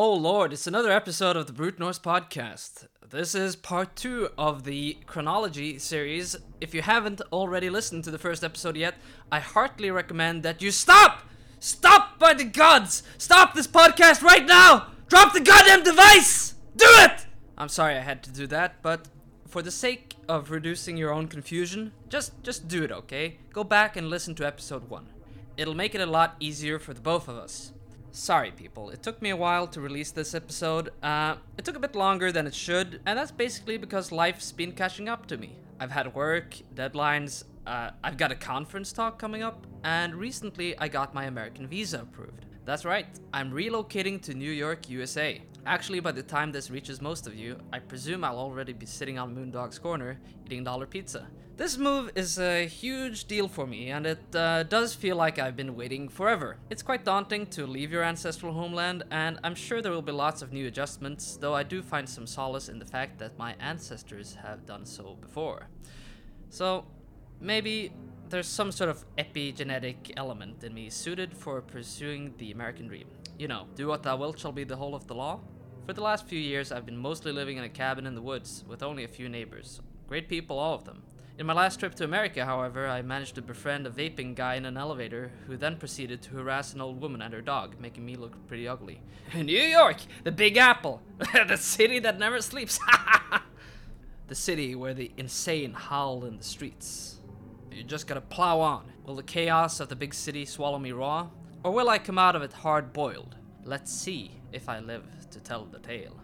Oh lord, it's another episode of the Brute Norse podcast. This is part two of the chronology series. If you haven't already listened to the first episode yet, I heartily recommend that you stop! Stop by the gods! Stop this podcast right now! Drop the goddamn device! Do it! I'm sorry I had to do that, but for the sake of reducing your own confusion, just just do it, okay? Go back and listen to episode 1. It'll make it a lot easier for the both of us. Sorry, people. It took me a while to release this episode. Uh, it took a bit longer than it should, and that's basically because life's been catching up to me. I've had work, deadlines, uh, I've got a conference talk coming up, and recently I got my American visa approved. That's right, I'm relocating to New York, USA. Actually, by the time this reaches most of you, I presume I'll already be sitting on Moondog's Corner eating dollar pizza. This move is a huge deal for me, and it uh, does feel like I've been waiting forever. It's quite daunting to leave your ancestral homeland, and I'm sure there will be lots of new adjustments, though I do find some solace in the fact that my ancestors have done so before. So, maybe there's some sort of epigenetic element in me suited for pursuing the American dream. You know, do what thou wilt shall be the whole of the law. For the last few years, I've been mostly living in a cabin in the woods with only a few neighbors. Great people, all of them. In my last trip to America, however, I managed to befriend a vaping guy in an elevator who then proceeded to harass an old woman and her dog, making me look pretty ugly. New York, the Big Apple, the city that never sleeps. the city where the insane howl in the streets. You just gotta plow on. Will the chaos of the big city swallow me raw? Or will I come out of it hard boiled? Let's see if I live to tell the tale.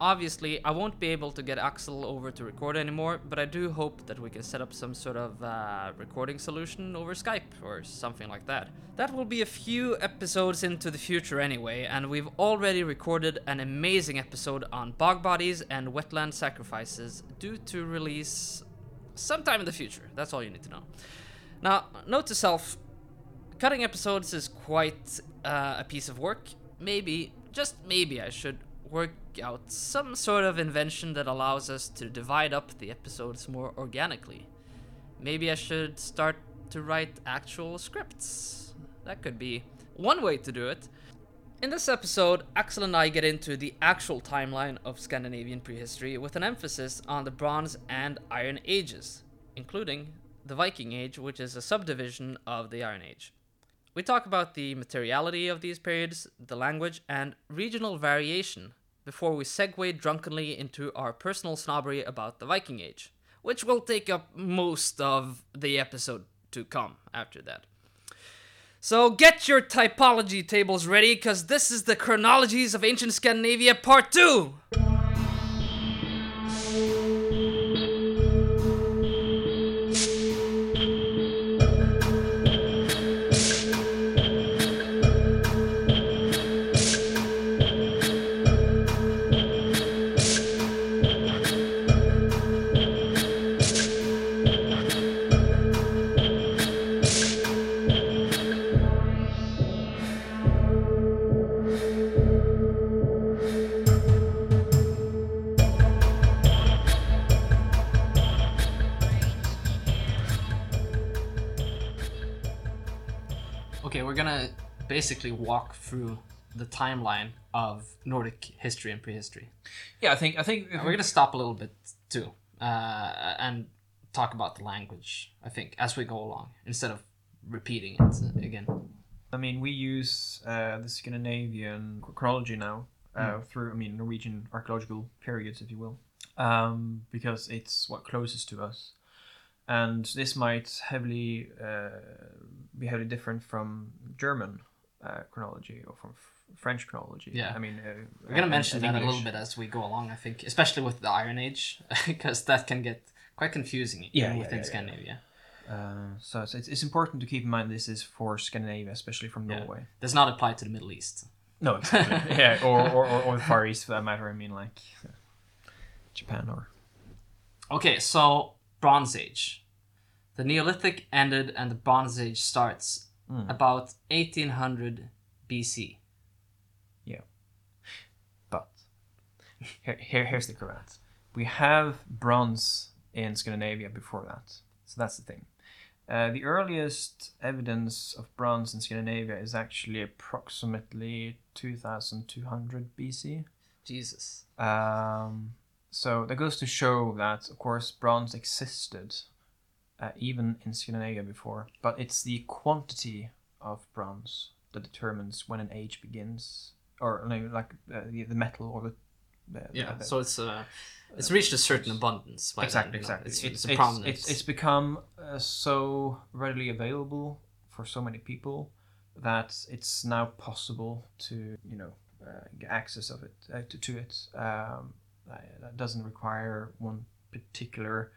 Obviously, I won't be able to get Axel over to record anymore, but I do hope that we can set up some sort of uh, recording solution over Skype or something like that. That will be a few episodes into the future anyway, and we've already recorded an amazing episode on bog bodies and wetland sacrifices due to release sometime in the future. That's all you need to know. Now, note to self cutting episodes is quite uh, a piece of work. Maybe, just maybe, I should work out some sort of invention that allows us to divide up the episodes more organically. Maybe I should start to write actual scripts. That could be one way to do it. In this episode, Axel and I get into the actual timeline of Scandinavian prehistory with an emphasis on the Bronze and Iron Ages, including the Viking Age, which is a subdivision of the Iron Age. We talk about the materiality of these periods, the language, and regional variation before we segue drunkenly into our personal snobbery about the Viking Age, which will take up most of the episode to come after that. So get your typology tables ready, because this is the Chronologies of Ancient Scandinavia Part 2! Basically walk through the timeline of Nordic history and prehistory. Yeah, I think I think we're gonna stop a little bit too, uh, and talk about the language. I think as we go along, instead of repeating it again. I mean we use uh, the Scandinavian chronology now uh, through I mean Norwegian archaeological periods, if you will, um, because it's what closest to us, and this might heavily uh, be heavily different from German uh, chronology or from f- French chronology. Yeah. I mean uh, We're gonna and- mention and that a little bit as we go along. I think, especially with the Iron Age, because that can get quite confusing Yeah, yeah, within yeah. Scandinavia. Uh, so it's, it's, it's important to keep in mind this is for Scandinavia, especially from Yeah. Norway. Does not apply to the Middle East. No, exactly. yeah, or, or, or, or the Far East for that matter. I mean, like Japan or. Okay, so Bronze Age. The Neolithic ended and the Bronze Age starts Mm. about 1800 BC. Yeah. But here, here, here's the correct. We have bronze in Scandinavia before that, so that's the thing. Uh, the earliest evidence of bronze in Scandinavia is actually approximately 2200 BC. Jesus. Um, so that goes to show that, of course, bronze existed uh, even in Scandinavia before, but it's the quantity of bronze that determines when an age begins, or no, like uh, the, the metal or the. the Yeah. the- So it's uh, it's reached a certain abundance. By then, exactly, exactly. It's, It's, it's, it's, it's, it's become uh, so readily available for so many people that it's now possible to, you know, uh, get access of it uh, to, to it. Um, uh, that doesn't require one particular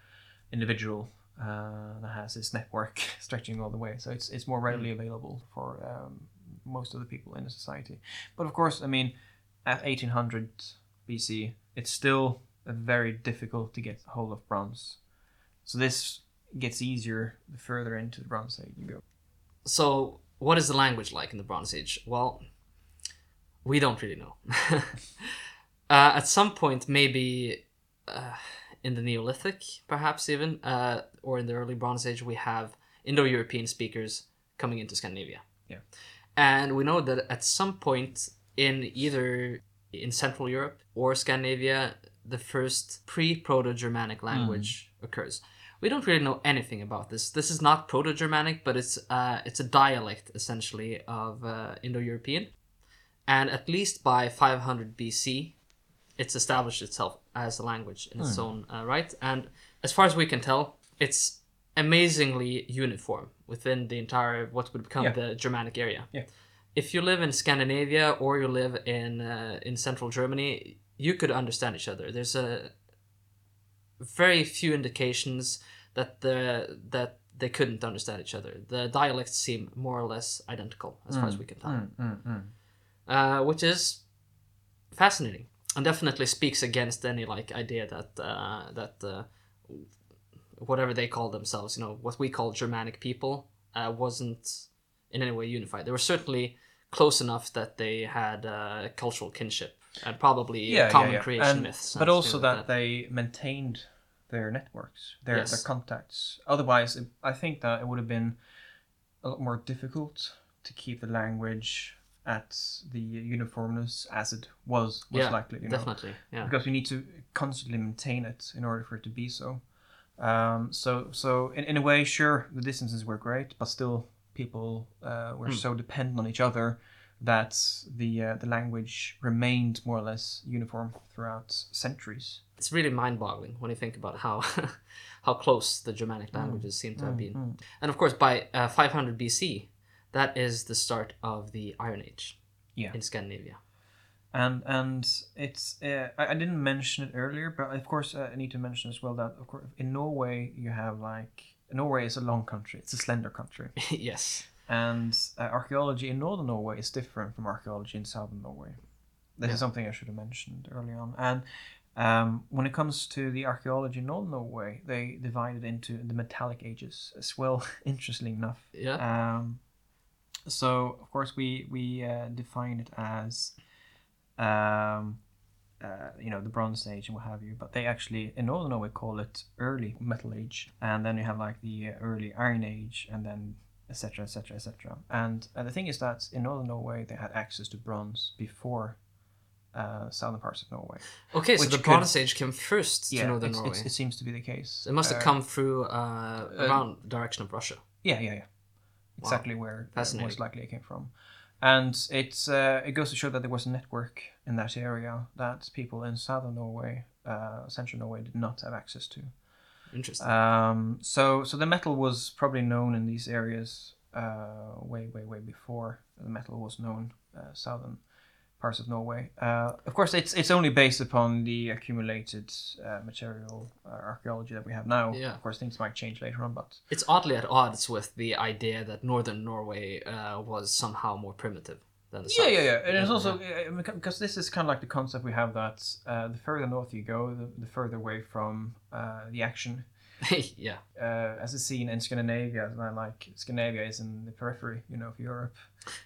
individual uh, that has this network stretching all the way. So it's it's more readily available for um, most of the people in the society. But of course, I mean, at 1800 BC, it's still very difficult to get hold of bronze. So this gets easier the further into the Bronze Age you go. So, what is the language like in the Bronze Age? Well, we don't really know. uh, at some point, maybe uh, in the Neolithic, perhaps even, uh, or in the early Bronze Age, we have Indo European speakers coming into Scandinavia. Yeah. And we know that at some point in either in Central Europe or Scandinavia, the first pre Proto Germanic language occurs. We don't really know anything about this. This is not Proto Germanic, but it's uh, it's a dialect essentially of uh, Indo European. And at least by 500 BC, it's established itself as a language in its own uh, right. And as far as we can tell, it's amazingly uniform within the entire what would become Yeah. the Germanic area. Yeah. If you live in Scandinavia or you live in uh, in central Germany, you could understand each other. There's a very few indications that the that they couldn't understand each other. The dialects seem more or less identical as far as we can tell, uh, which is fascinating and definitely speaks against any like idea that uh, that uh, whatever they call themselves, you know, what we call Germanic people, uh, wasn't in any way unified. They were certainly close enough that they had uh, cultural kinship and probably common creation And- myths. But also like that, they maintained their networks, their Yes. their contacts. Otherwise, I think that it would have been a lot more difficult to keep the language at the uniformness as it was most Yeah, likely. You know? definitely, yeah. because we need to constantly maintain it in order for it to be so. Um, so, so in, in a way, sure, the distances were great, but still, people uh, were Hmm. so dependent on each other that the uh, the language remained more or less uniform throughout centuries. it's really mind-boggling when you think about how how close the Germanic languages seem to have been. And of course, by uh, 500 BC, that is the start of the Iron Age Yeah. in Scandinavia. and and it's uh, I, I didn't mention it earlier, but of course uh, I need to mention as well that of course in Norway you have like Norway is a long country, it's a slender country. yes. and uh, archaeology in northern Norway is different from archaeology in southern Norway. This Yeah. is something I should have mentioned early on. And um, when it comes to the archaeology in northern Norway, they divide it into the metallic ages as well. Interestingly enough, Yeah. um, so of course we we uh, define it as um, uh, you know the Bronze Age and what have you, but they actually in Northern Norway call it early Metal Age, and then you have like the uh, early Iron Age, and then etc. etc. etc. And uh, the thing is that in Northern Norway they had access to bronze before uh, southern parts of Norway. Okay, so the could- Bronze Age came first to Northern it's, Norway. it's, it seems to be the case. it must have Uh, come through uh, around the direction of Russia. Yeah, yeah, yeah. Exactly where uh, most likely it came from. And it's uh, it goes to show that there was a network in that area that people in southern Norway, uh, central Norway, did not have access to. Interesting. Um, so so the metal was probably known in these areas uh, way way way before the metal was known uh, southern parts of Norway. Uh, of course, it's it's only based upon the accumulated uh, material uh, archaeology that we have now. Yeah. Of course, things might change later on, but it's oddly at odds with the idea that Northern Norway uh, was somehow more primitive than the Yeah, South. yeah, yeah. And it's also uh, because this is kind of like the concept we have that uh, the further north you go, the, the further away from uh, the action. yeah. Uh, as is seen in Scandinavia, and like Scandinavia is in the periphery, you know, of Europe,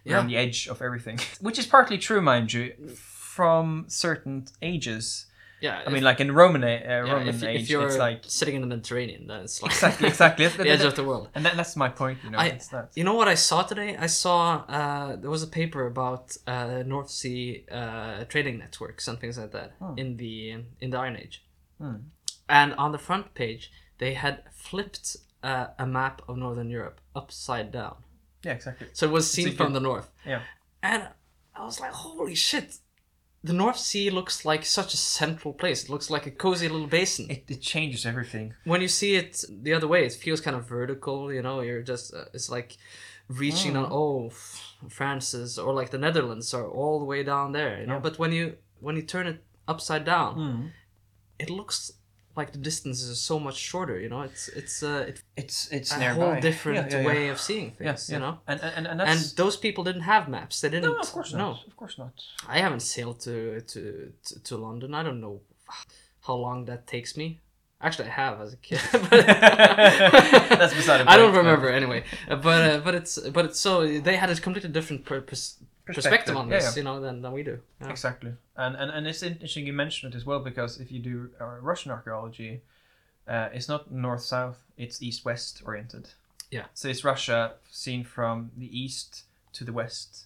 We're Yeah. on the edge of everything, which is partly true, mind you, from certain ages. Yeah, I mean, like in Roman, uh, yeah, Roman if, age, if you're it's like sitting in the Mediterranean, then it's like exactly, exactly. the edge of the world. and that, that's my point. You know, I-. You know what I saw today? I saw uh, there was a paper about uh, North Sea uh, trading networks and things like that in the in the Iron Age, Hmm. and on the front page they had flipped uh, a map of Northern Europe upside down, Yeah, exactly. so it was seen from the north. Yeah. And I was like, holy shit! The North Sea looks like such a central place. It looks like a cozy little basin. It, it changes everything. when you see it the other way, it feels kind of vertical. You know, you're just uh, it's like reaching Mm. on. Oh, f- France is or like the Netherlands are all the way down there. You know, Yeah. but when you when you turn it upside down, Mm. it looks like the distances are so much shorter. You know, it's it's uh, it's It's it's a nearby. whole different Yeah, yeah, yeah. way of seeing things. You know. and and and, and And those people didn't have maps. They didn't. no, of course not. No, Of course not. I haven't sailed to, to to to London. I don't know how long that takes me. Actually, I have as a kid. That's beside the I don't remember anyway. But uh, but it's but it's so they had a completely different pers- perspective on this, yeah. you know, than, than we do. Yeah. Exactly, and, and and it's interesting you mentioned it as well because if you do uh, Russian archaeology, uh, it's not north south; it's east west oriented. Yeah. So it's Russia seen from the east to the west,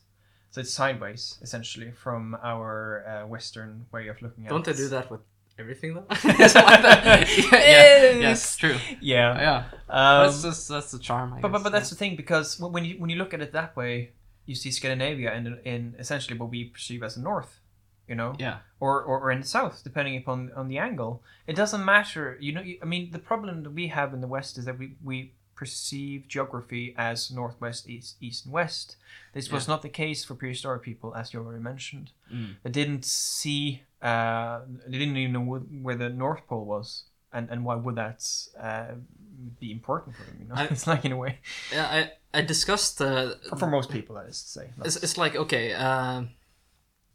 so it's sideways essentially from our uh, western way of looking at. It. Don't they do that with everything though? Something like yeah, yeah, yes, true. Yeah. Yeah, Um, that's just that's the charm. I but, but guess, but that's the thing because when when you when you look at it that way, you see Scandinavia in in essentially what we perceive as the north, you know. yeah. or, or, or in the south, depending upon on the angle. It doesn't matter. You know, I mean, the problem that we have in the West is that we, we perceive geography as northwest, east, east, and west. This was not the case for prehistoric people, as you already mentioned. Mm. They didn't see, uh, they didn't even know where the North Pole was, and and why would that uh, be important for them? You know, I- it's like in a way Yeah, I I discussed uh, for, most people, that is to say. It's, it's like okay, uh,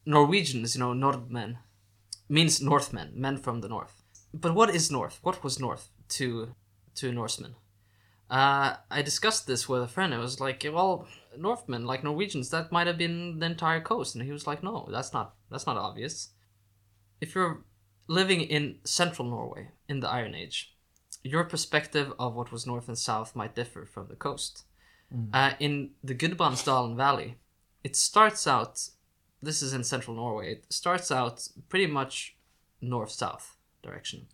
Norwegians, you know, Nordmen means Northmen, men from the north. But what is north? What was north to to Norsemen? Uh, I discussed this with a friend. I was like, well, Northmen, like Norwegians, that might have been the entire coast, and he was like, no, that's not that's not obvious. If you're living in central Norway in the Iron Age, your perspective of what was north and south might differ from the coast. Uh, in the Gudbrandsdalen Valley, it starts out. This is in central Norway. It starts out pretty much north south direction,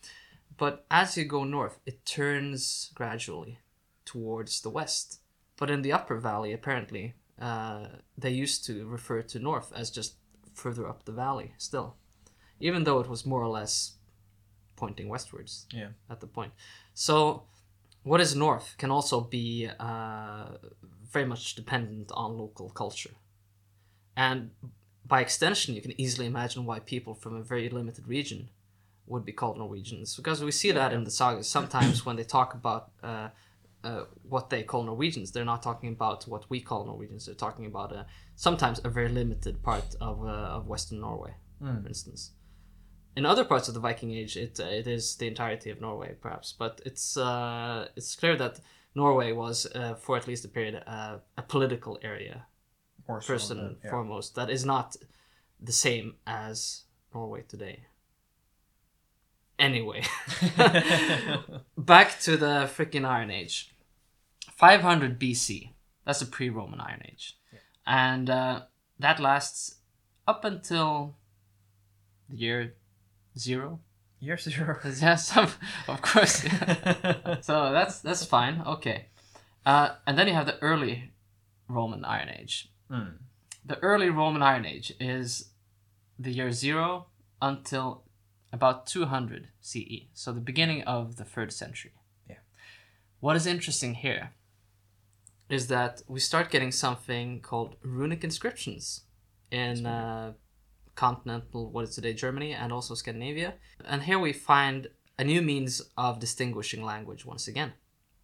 but as you go north, it turns gradually towards the west. But in the upper valley, apparently, uh, they used to refer to north as just further up the valley. Still, even though it was more or less pointing westwards yeah. at the point. So, what is north can also be uh, very much dependent on local culture. And by extension, you can easily imagine why people from a very limited region would be called Norwegians. Because we see that in the sagas. Sometimes when they talk about uh, uh, what they call Norwegians, they're not talking about what we call Norwegians. They're talking about uh, sometimes a very limited part of, uh, of Western Norway, for instance in other parts of the Viking Age, it uh, it is the entirety of Norway, perhaps. But it's uh, it's clear that Norway was, uh, for at least a period, uh, a political area Or so, first and yeah. foremost. That is not the same as Norway today. Anyway, back to the freaking Iron Age. 500 BC. That's the pre-Roman Iron Age, and uh, that lasts up until the year zero. Year zero. Yes, of, of course. yeah. so that's that's fine. Okay, uh, and then you have the early Roman Iron Age. Mm. The early Roman Iron Age is the year zero until about 200 CE, so the beginning of the third century. Yeah. What is interesting here is that we start getting something called runic inscriptions in uh, continental, what is today Germany, and also Scandinavia. And here we find a new means of distinguishing language once again.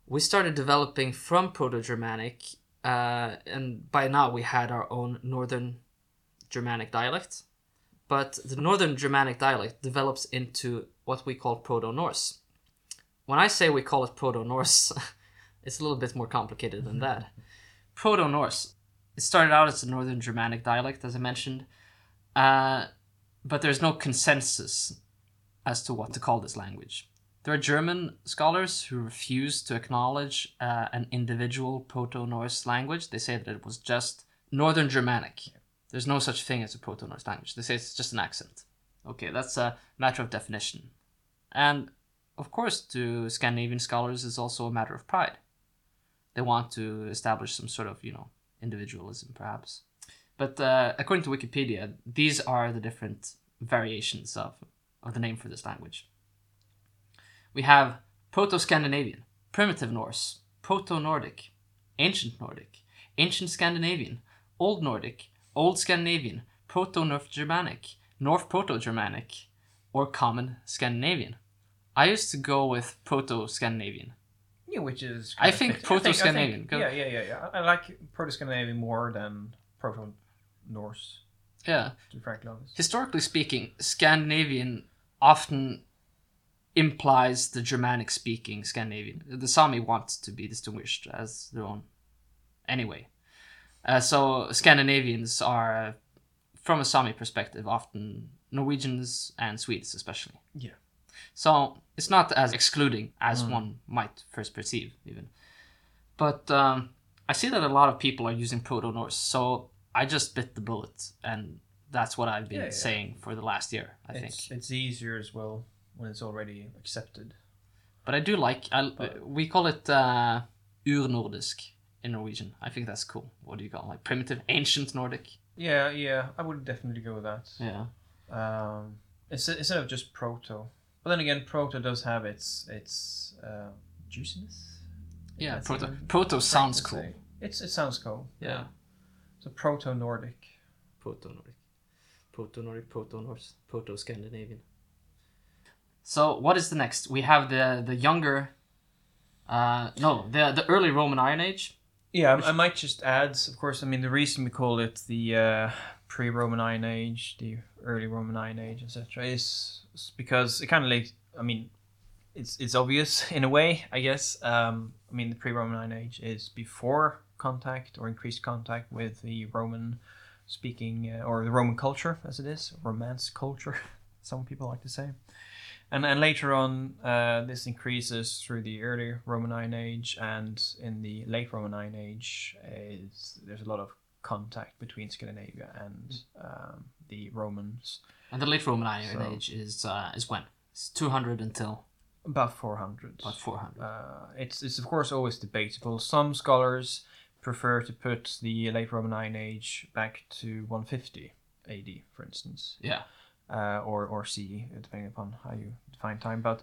We started developing from Proto Germanic, uh, and by now we had our own Northern Germanic dialect. But the Northern Germanic dialect develops into what we call Proto Norse. When I say we call it Proto Norse, it's a little bit more complicated than that. Proto Norse. It started out as a Northern Germanic dialect, as I mentioned, uh, but there's no consensus as to what to call this language. There are German scholars who refuse to acknowledge uh, an individual Proto Norse language. They say that it was just Northern Germanic. There's no such thing as a Proto Norse language. They say it's just an accent. Okay, that's a matter of definition. And of course, to Scandinavian scholars, it's also a matter of pride. They want to establish some sort of, you know, individualism, perhaps. But uh, according to Wikipedia, these are the different variations of, of the name for this language. We have Proto Scandinavian, Primitive Norse, Proto Nordic, Ancient Nordic, Ancient Scandinavian, Old Nordic, Old Scandinavian, Proto North Germanic, North Proto Germanic, or Common Scandinavian. I used to go with Proto Scandinavian. Yeah, which is. I think fit- I think- I think- Proto-Scandinavian, 'cause- Yeah, yeah, yeah, yeah. I like Proto-Scandinavian more than Proto-Norse. Yeah. To be frankly. Historically speaking, Scandinavian often implies the Germanic speaking Scandinavian. The Sami want to be distinguished as their own anyway. Uh, so Scandinavians are, from a Sami perspective, often Norwegians and Swedes, especially. Yeah. So it's not as excluding as Mm. one might first perceive, even. But um, I see that a lot of people are using Proto Norse, so I just bit the bullet, and that's what I've been Yeah, yeah. saying for the last year, I think. It's it's easier as well when it's already accepted. But I do like, I, But- we call it uh, Urnordisk in Norwegian. I think that's cool. What do you call it? Like primitive, ancient Nordic? Yeah, yeah, I would definitely go with that. Yeah. Um, instead, instead of just proto. But then again, proto does have its its uh, juiciness. Yeah, proto. Proto sounds cool. It's it sounds cool. Yeah. So proto Nordic. Proto Nordic. Proto Nordic, Proto Norse, Proto Scandinavian. So what is the next? We have the the younger uh no, the the early Roman Iron Age. Yeah, I, I might just add. Of course, I mean the reason we call it the uh, pre-Roman Iron Age, the early Roman Iron Age, etc., is is because it kind of like I mean, it's it's obvious in a way, I guess. Um, I mean, the pre-Roman Iron Age is before contact or increased contact with the Roman speaking uh, or the Roman culture, as it is, Romance culture, some people like to say. And, and later on, uh, this increases through the early Roman Iron Age, and in the late Roman Iron Age, is there's a lot of contact between Scandinavia and um, the Romans. And the late Roman Iron So- Age is uh is when? It's two hundred until About 400. about four hundred. Uh, it's, it's of course always debatable. Some scholars prefer to put the late Roman Iron Age back to 150 AD, for instance. yeah. uh, or or CE, depending upon how you define time. But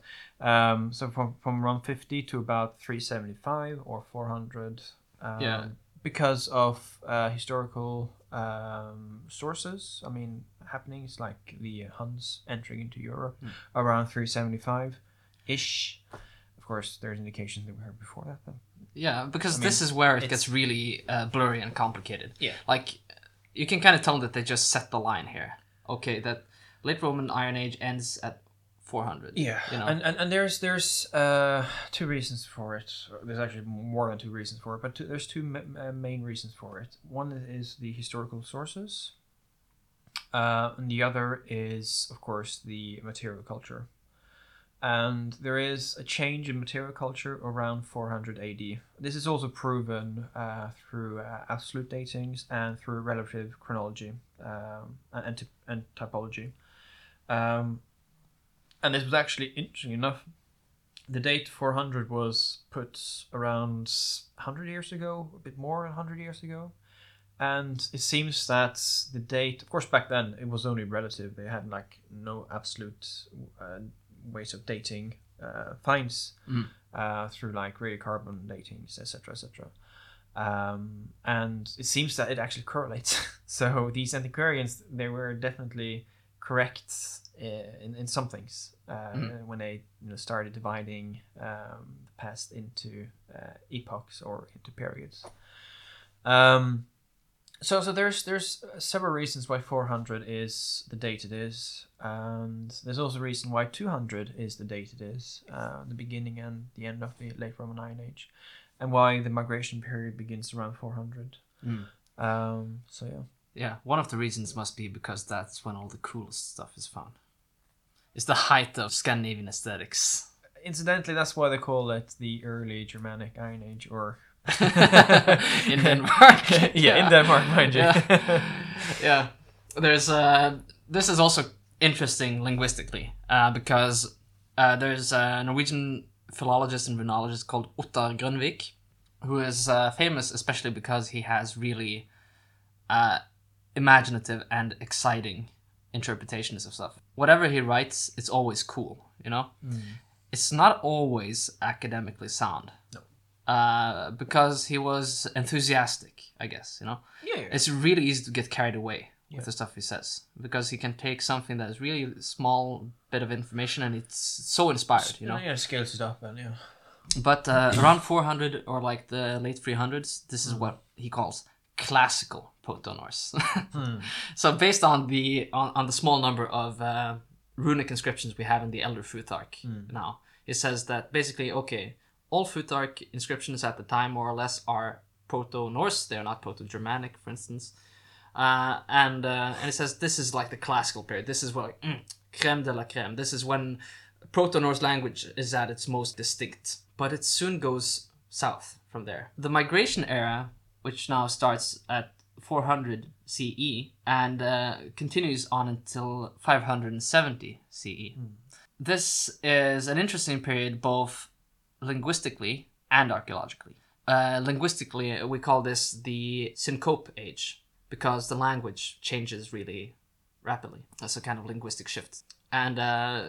um, so from from around 50 to about 375 or 400. Um, Yeah. Because of uh, historical um, sources, I mean happenings like the Huns entering into Europe Mm. around 375 ish. Of course, there's indications that we heard before that. But Yeah, because I this is where it gets really uh, blurry and complicated. Yeah. Like, you can kind of tell that they just set the line here. Okay, that late Roman Iron Age ends at 400. Yeah, You know? and, and and there's there's uh, two reasons for it. There's actually more than two reasons for it, but two, there's two ma- uh, main reasons for it. One is the historical sources, uh, and the other is, of course, the material culture. And there is a change in material culture around 400 AD. This is also proven uh, through uh, absolute datings and through relative chronology um, and, and, ty- and typology. Um, and this was actually interesting enough. The date 400 was put around 100 years ago, a bit more than 100 years ago. And it seems that the date, of course, back then it was only relative. They had like no absolute uh, ways of dating uh, finds Mm. uh, through like radiocarbon datings, etc., etc. Um, and it seems that it actually correlates. so these antiquarians, they were definitely correct uh, in, in some things uh, Mhm. when they you know, started dividing um, the past into uh, epochs or into periods. Um, so so there's there's several reasons why 400 is the date it is, and there's also a reason why 200 is the date it is, uh, the beginning and the end of the late Roman Iron Age, and why the migration period begins around 400. Mm. Um, so yeah. Yeah, one of the reasons must be because that's when all the coolest stuff is found. It's the height of Scandinavian aesthetics. Incidentally, that's why they call it the early Germanic Iron Age, or in Denmark. yeah, in Denmark, mind you. Yeah. yeah. There's uh this is also interesting linguistically uh, because uh, there's a Norwegian philologist and runologist called Ottar Grønvik who is uh, famous especially because he has really uh, imaginative and exciting interpretations of stuff. Whatever he writes, it's always cool, you know? It's not always academically sound. No. Uh, because he was enthusiastic, I guess, you know? yeah, It's really easy to get carried away Yeah. with the stuff he says because he can take something that is really small bit of information and it's so inspired, you know? yeah, scales it up and yeah. But uh, around 400 or like the late 300s, this is what he calls classical Proto-Norse. Hmm. So based on the on, on the small number of uh, runic inscriptions we have in the Elder Futhark now, it says that basically, okay, all Futhark inscriptions at the time more or less are Proto-Norse. They're not Proto-Germanic, for instance. Uh, and uh, and it says this is like the classical period. This is what like, mm, creme de la creme. This is when Proto-Norse language is at its most distinct. But it soon goes south from there. The migration era, which now starts at 400 CE and uh, continues on until 570 CE. This is an interesting period both linguistically and archaeologically. Uh, linguistically, we call this the syncope age because the language changes really rapidly. That's a kind of linguistic shift. And uh,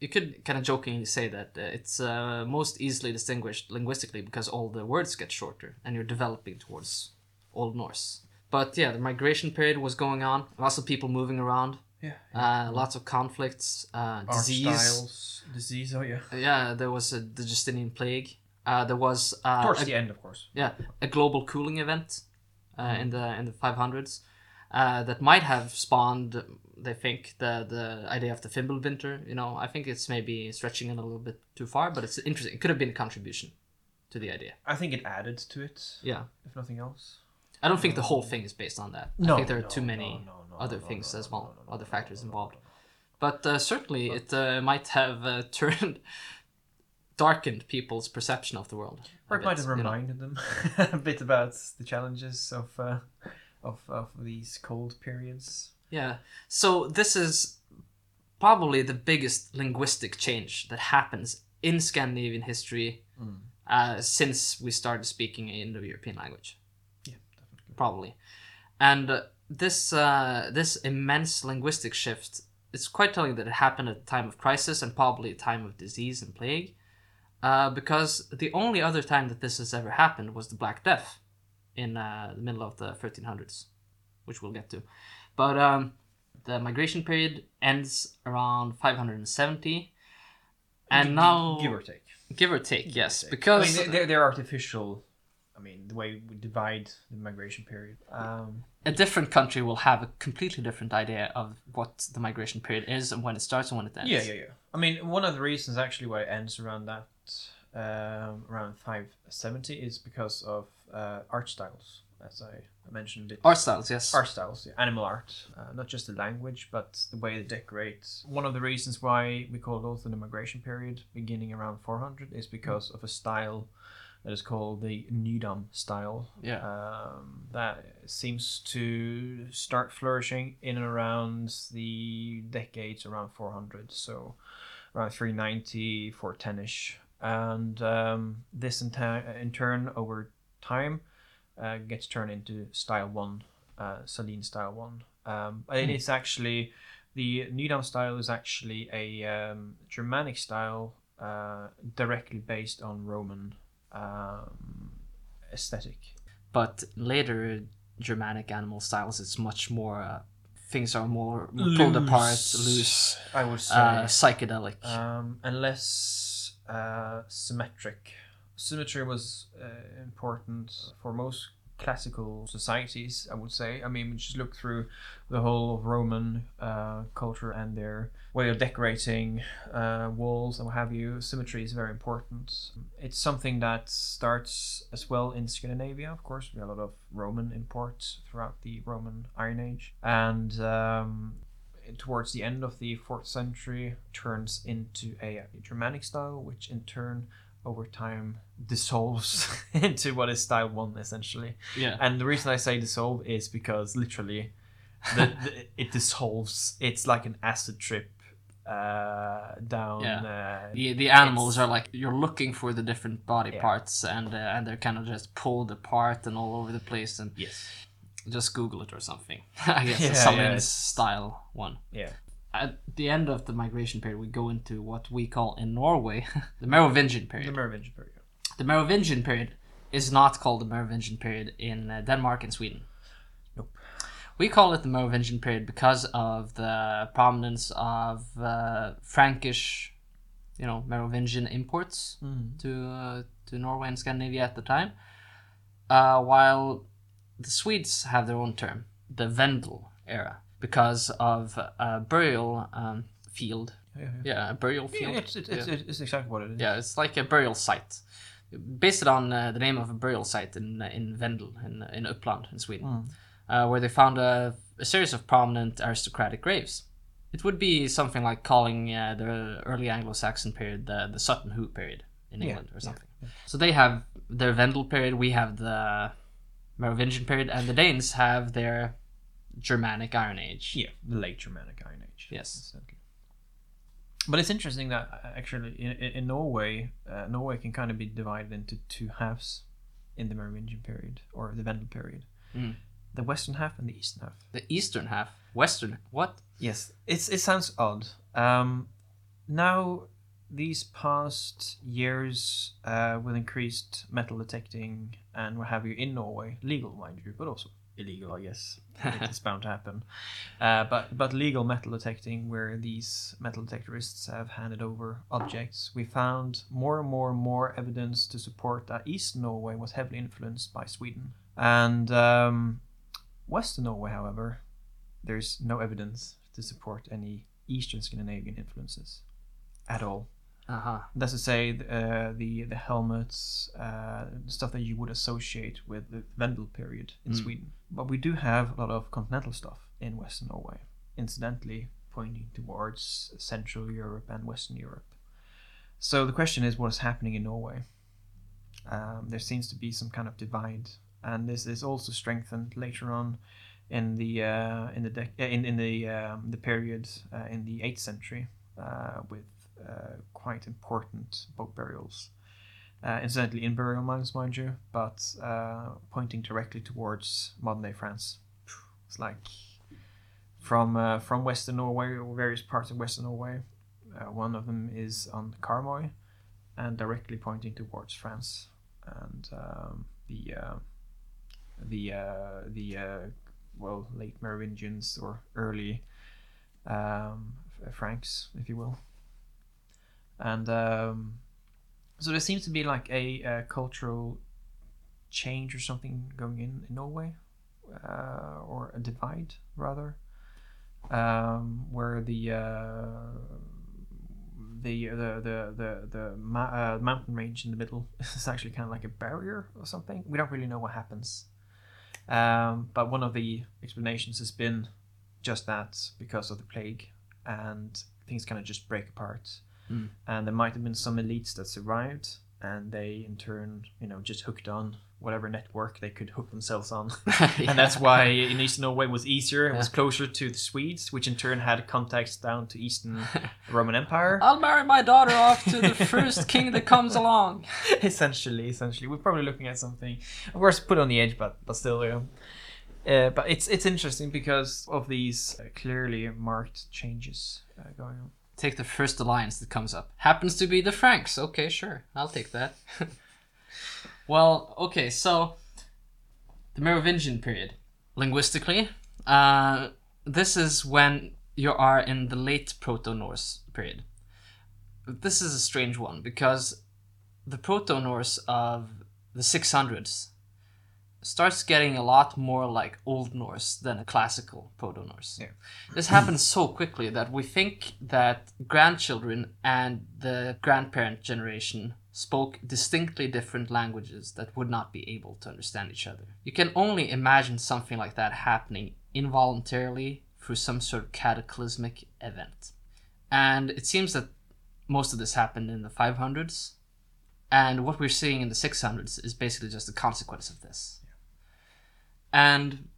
you could kind of jokingly say that uh, it's uh, most easily distinguished linguistically because all the words get shorter and you're developing towards Old Norse. But yeah, the migration period was going on. Lots of people moving around. Yeah. Uh, lots of conflicts, uh, disease. styles, disease. Oh yeah. Yeah, there was a, the Justinian plague. Uh, there was uh, Towards a, the end, of course. yeah a global cooling event uh, Mm. in the in the 500s uh, that might have spawned. They think the the idea of the Fimbulwinter. You know, I think it's maybe stretching it a little bit too far, but it's interesting. It could have been a contribution to the idea. I think it added to it, Yeah, if nothing else. I don't think the whole thing is based on that. I No, think there are no, too many no, no, other things as well, other factors involved. But uh, certainly, it uh, might have uh, turned darkened people's perception of the world. Or it might have you know. reminded them a bit about the challenges of uh, of of these cold periods. Yeah. So this is probably the biggest linguistic change that happens in Scandinavian history Mm. uh, since we started speaking an Indo-European language. Yeah, definitely. Probably. And uh, this uh, this immense linguistic shift it's quite telling that it happened at a time of crisis and probably a time of disease and plague. Uh, because the only other time that this has ever happened was the Black Death in uh, the middle of the 1300s, which we'll get to. But um, the migration period ends around 570. And Gi- now, give or take. give or take, yes, take. because I mean, they're, they're artificial. I mean, the way we divide the migration period. Um, a different country will have a completely different idea of what the migration period is and when it starts and when it ends. yeah, yeah, yeah. I mean, one of the reasons actually why it ends around that, um, around five seventy, is because of uh, art styles, as I mentioned. It. Art styles, yes. art styles, yeah. animal art, uh, not just the language, but the way they decorate. One of the reasons why we call it also the migration period, beginning around 400, is because of a style that is called the Nydam style. Yeah. Um, that seems to start flourishing in and around the decades around 400, so around 390, 410 ish. And um, this in, ta- in turn, over time, uh, gets turned into style one, uh, Salin style one. Um, but it is actually the Nydam style is actually a um, Germanic style uh, directly based on Roman um, aesthetic. But later Germanic animal styles, it's much more. Uh, things are more pulled apart, loose, I would say, uh, psychedelic. um, and less uh, symmetric. Symmetry was uh, important for most classical societies, I would say. I mean, just look through the whole of Roman uh, culture and their way of decorating uh, walls and what have you. Symmetry is very important. It's something that starts as well in Scandinavia, of course. We have a lot of Roman imports throughout the Roman Iron Age. And um, towards the end of the fourth century turns into a Germanic style, which in turn over time dissolves into what is style one essentially. Yeah. And the reason I say dissolve is because literally, the, the, it dissolves. It's like an acid trip uh, down. Uh, the the animals are like you're looking for the different body Yeah. parts and uh, and they're kind of just pulled apart and all over the place and yes. just google it or something i guess Yeah, yeah, style one Yeah. At the end of the migration period we go into what we call in norway the merovingian period. The Merovingian period. the merovingian period is not called the merovingian period in uh, denmark and sweden Nope. we call it the merovingian period because of the prominence of uh, frankish you know merovingian imports Mm. to uh, to Norway and Scandinavia at the time, uh, while the Swedes have their own term, the Vendel era, because of a burial um, field. Yeah, yeah. Yeah, a burial field. it's, it's, it's, yeah. it's exactly what it is. Yeah, it's like a burial site. Based on uh, the name of a burial site in uh, in Vendel in in Uppland in Sweden, Mm. uh, where they found a, a series of prominent aristocratic graves. It would be something like calling uh, the early Anglo-Saxon period the the Sutton Hoo period in Yeah, England or yeah, something. So they have their Vendel period, we have the Merovingian period, and the Danes have their Germanic Iron Age. Yeah, the late Germanic Iron Age. Yes. Exactly. But it's interesting that uh, actually in, in in Norway, uh, Norway can kind of be divided into two halves in the Merovingian period or the Vendel period. Mm. The western half and the eastern half. The eastern half, western, what? Yes, it's it sounds odd. Um, now these past years uh, with increased metal detecting and what have you in Norway, legal mind you, but also illegal, I guess. it's bound to happen. Uh, but but legal metal detecting, where these metal detectorists have handed over objects, we found more and more and more evidence to support that East Norway was heavily influenced by Sweden, and um, Western Norway, however, there's no evidence to support any Eastern Scandinavian influences at all. Uh huh. That's to say, uh, the the helmets, uh, stuff that you would associate with the Vendel period in Mm. Sweden. But we do have a lot of continental stuff in Western Norway, incidentally pointing towards Central Europe and Western Europe. So the question is, what is happening in Norway? Um, there seems to be some kind of divide, and this is also strengthened later on in the uh, in the dec- uh, in in the um, the period uh, in the eighth century uh, with quite important boat burials. Uh, incidentally, in burial mounds, mind you, but uh, pointing directly towards modern day France. It's like from uh, from Western Norway or various parts of Western Norway. Uh, one of them is on Karmøy, and directly pointing towards France, and um, the uh, the uh, the uh, well late Merovingians or early um, Franks, if you will. And um, so there seems to be like a, uh cultural change or something going in in Norway, uh, or a divide rather, um, where the uh, the the the the, the ma- uh, mountain range in the middle is actually kind of like a barrier or something. We don't really know what happens. Um, but one of the explanations has been just that because of the plague and things kind of just break apart. Mm. And there might have been some elites that survived and they in turn, you know, just hooked on whatever network they could hook themselves on. and that's why in Eastern Norway was easier. It was closer to the Swedes, which in turn had contacts down to Eastern Roman Empire. I'll marry my daughter off to the first king that comes along. essentially, essentially, we're probably looking at something. Of course, put on the edge, but but still, you know. Uh, but it's it's interesting because of these uh, clearly marked changes uh, going on. Take the first alliance that comes up. Happens to be the Franks. Okay, sure. I'll take that. well, okay, so the Merovingian period. Linguistically, uh, this is when you are in the late Proto Norse period. This is a strange one because the Proto Norse of the 600s starts getting a lot more like Old Norse than a classical Proto Norse. Yeah. This happens so quickly that we think that grandchildren and the grandparent generation spoke distinctly different languages that would not be able to understand each other. You can only imagine something like that happening involuntarily through some sort of cataclysmic event. And it seems that most of this happened in the 500s. And what we're seeing in the 600s is basically just a consequence of this. And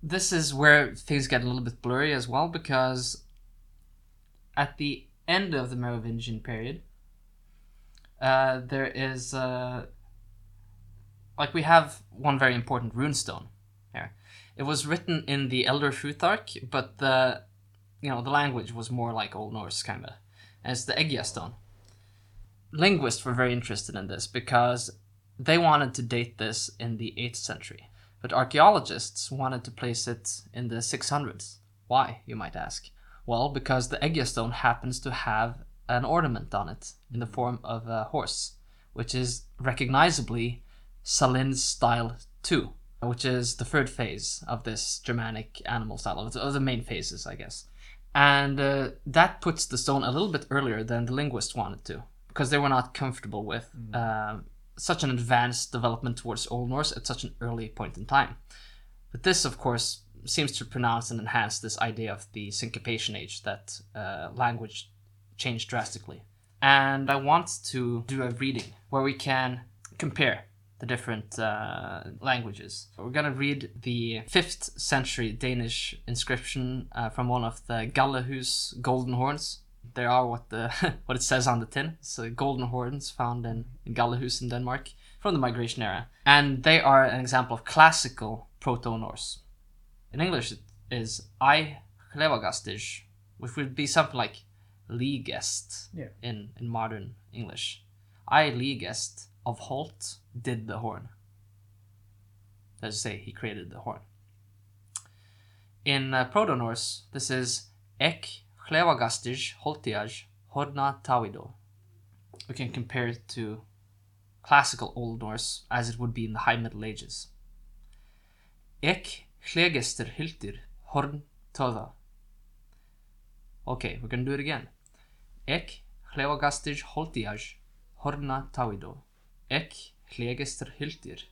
this is where things get a little bit blurry as well because at the end of the Merovingian period, uh, there is uh, like we have one very important runestone here. It was written in the Elder Futhark, but the you know the language was more like Old Norse kind of. It's the Eggja stone. Linguists were very interested in this because they wanted to date this in the 8th century, but archaeologists wanted to place it in the 600s. Why, you might ask? Well, because the Eggja stone happens to have an ornament on it in the form of a horse, which is recognizably Salin's style 2, which is the third phase of this Germanic animal style, of the main phases, I guess. And uh, that puts the stone a little bit earlier than the linguists wanted to, because they were not comfortable with uh, such an advanced development towards Old Norse at such an early point in time. But this, of course, seems to pronounce and enhance this idea of the syncopation age that uh, language changed drastically. And I want to do a reading where we can compare the different uh, languages. We're gonna read the 5th century Danish inscription uh, from one of the Gallehus golden horns. They are what the what it says on the tin. So golden horns found in, in Gallehus in Denmark from the migration era, and they are an example of classical Proto-Norse. In English, it is I Hlevagastij, which would be something like Ligest Yeah. in, in modern English. I Ligest of Holt did the horn. Let's say he created the horn. In uh, Proto Norse, this is Ek Hlevagastij Holtiaj Horna Tawido. We can compare it to classical Old Norse as it would be in the High Middle Ages. Ek Hlegester Hiltir Horn Toda. Okay, we're gonna do it again. Ek Hlevagastij Holtiaj Horna Tawido. Ek Hlegester Hiltir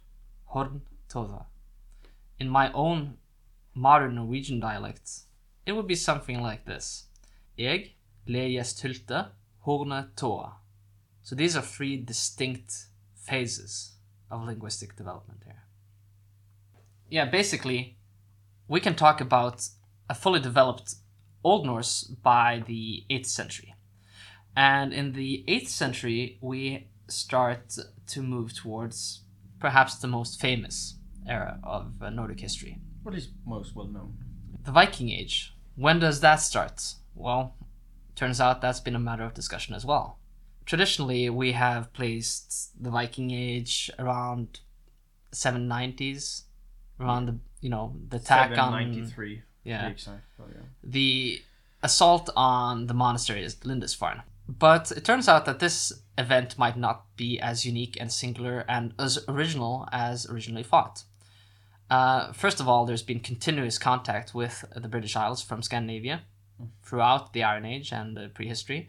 Horn Toda. In my own modern Norwegian dialect, it would be something like this. Eg legest hylte, horne toa. So these are three distinct phases of linguistic development here. Yeah, basically, we can talk about a fully developed Old Norse by the 8th century. And in the 8th century, we start to move towards perhaps the most famous era of uh, Nordic history, What is most well known? the Viking Age. When does that start? Well, turns out that's been a matter of discussion as well. Traditionally, we have placed the Viking Age around 790s, around the you know the attack on 793. yeah exact. Oh, yeah. the assault on the monastery is Lindisfarne. But it turns out that this event might not be as unique and singular and as original as originally thought. Uh, first of all, there's been continuous contact with the British Isles from Scandinavia throughout the Iron Age and the prehistory,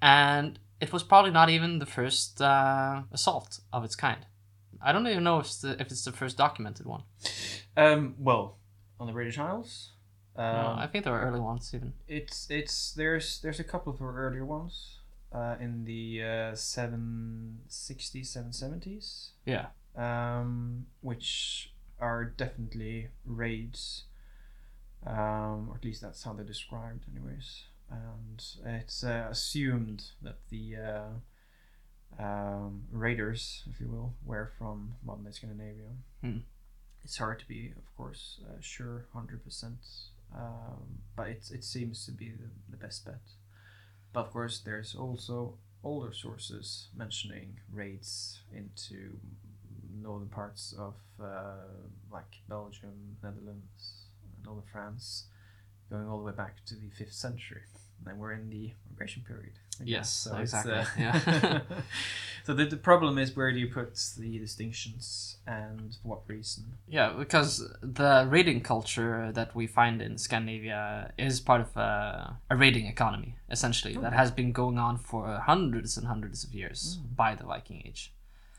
and it was probably not even the first uh, assault of its kind. I don't even know if it's the, if it's the first documented one. Um, well, on the British Isles, um, No, I think there were early ones even. it's it's there's there's a couple of earlier ones uh, in the uh, 760s, 770s, Yeah. um, which are definitely raids, um, or at least that's how they're described, anyways. And it's uh, assumed that the uh, um, raiders, if you will, were from modern day Scandinavia. Hmm. It's hard to be, of course, uh, sure, hundred percent, um, but it it seems to be the, the best bet. But of course, there's also older sources mentioning raids into northern parts of uh, like Belgium, Netherlands, northern France, going all the way back to the fifth century. And then we're in the migration period. Yes, it's, exactly, uh, yeah. so the, the problem is where do you put the distinctions and for what reason? Yeah, because the raiding culture that we find in Scandinavia is part of a, a raiding economy, essentially, that has been going on for hundreds and hundreds of years by the Viking Age.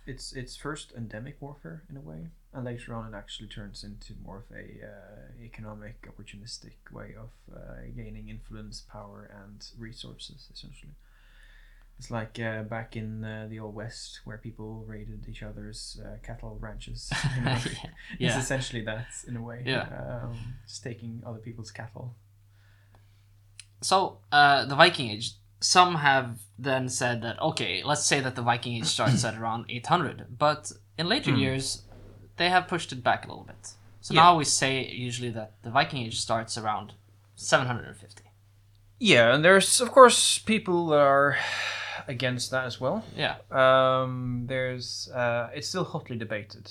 It's it's first endemic warfare in a way. And later on it actually turns into more of a uh, economic, opportunistic way of uh, gaining influence, power, and resources. Essentially, it's like uh, back in uh, the old west where people raided each other's uh, cattle ranches. You know? yeah. It's essentially that in a way. Yeah. Um, just taking other people's cattle. So, uh, the Viking Age. Some have then said that okay, let's say that the Viking Age starts at around 800, but in later Hmm. years, they have pushed it back a little bit. So Yeah. now we say usually that the Viking Age starts around 750. Yeah, and there's of course people that are against that as well. Yeah. Um, there's uh, it's still hotly debated,